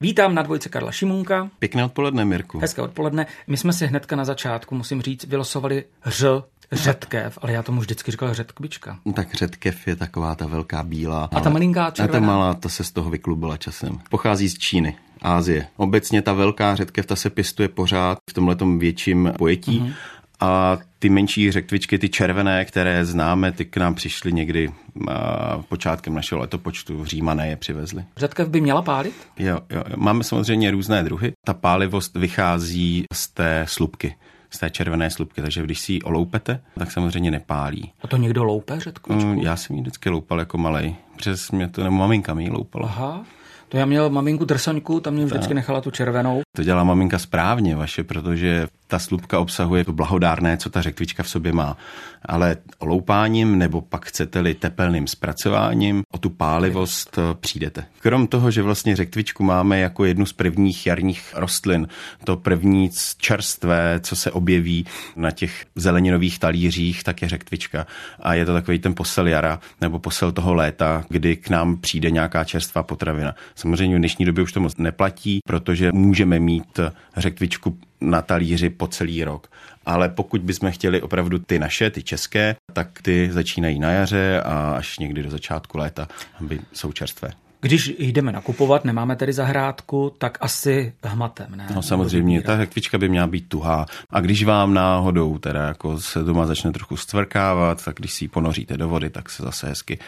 Vítám na dvojce Karla Šimunka. Pěkné odpoledne, Mirku. Hezké odpoledne. My jsme si hnedka na začátku, musím říct, vylosovali ř, řetkev, ale já tomu vždycky říkal řetkvička. No tak řetkev je taková ta velká bílá. A ta malinká červená? A ta malá, ta se z toho vyklubila časem. Pochází z Číny. Ázie. Obecně ta velká řetkev, ta se pěstuje pořád v tomhletom větším pojetí. Uh-huh. A ty menší řetkvičky, ty červené, které známe, ty k nám přišly někdy a, počátkem našeho letopočtu. Římané je přivezli. Řetkev by měla pálit? Jo, jo, máme samozřejmě různé druhy. Ta pálivost vychází z té slupky z té červené slupky, takže když si ji oloupete, tak samozřejmě nepálí. A to někdo loupe řetkvičku? Mm, já jsem ji vždycky loupal jako malej. Přes mě to, nebo maminka mi ji loupala. Aha. To já měl maminku drsoňku, tam mě vždycky nechala tu červenou. To dělá maminka správně vaše, protože ta slupka obsahuje to blahodárné, co ta řetkvička v sobě má. Ale loupáním nebo pak chcete-li tepelným zpracováním o tu pálivost eh, přijdete. Krom toho, že vlastně řetkvičku máme jako jednu z prvních jarních rostlin, to první čerstvé, co se objeví na těch zeleninových talířích, tak je řetkvička. A je to takový ten posel jara nebo posel toho léta, kdy k nám přijde nějaká čerstvá potravina. Samozřejmě v dnešní době už to moc neplatí, protože můžeme mít řetkvičku na talíři po celý rok. Ale pokud bychom chtěli opravdu ty naše, ty české, tak ty začínají na jaře a až někdy do začátku léta, aby jsou čerstvé. Když jdeme nakupovat, nemáme tedy zahrádku, tak asi hmatem, ne? No samozřejmě, ta hekvička by měla být tuhá. A když vám náhodou teda jako se doma začne trochu stvrkávat, tak když si ji ponoříte do vody, tak se zase hezky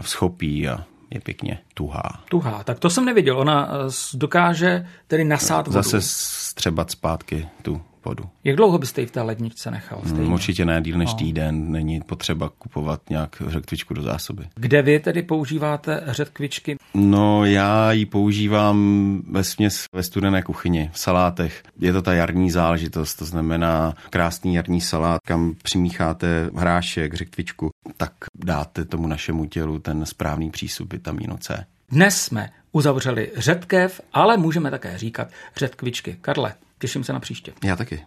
vzchopí a je pěkně tuhá. Tuhá, tak to jsem neviděl. Ona eh, dokáže tedy nasát vodu. Zase střebat zpátky tu vodu. Jak dlouho byste ji v té ledničce nechal? Hmm, stejně? určitě ne díl než no. týden, není potřeba kupovat nějak řetkvičku do zásoby. Kde vy tedy používáte řetkvičky? No já ji používám ve směs ve studené kuchyni, v salátech. Je to ta jarní záležitost, to znamená krásný jarní salát, kam přimícháte hrášek, řetkvičku, tak dáte tomu našemu tělu ten správný přísup vitamínu C. Dnes jsme uzavřeli řetkev, ale můžeme také říkat řetkvičky. Karle, Těším se na příště. Já taky.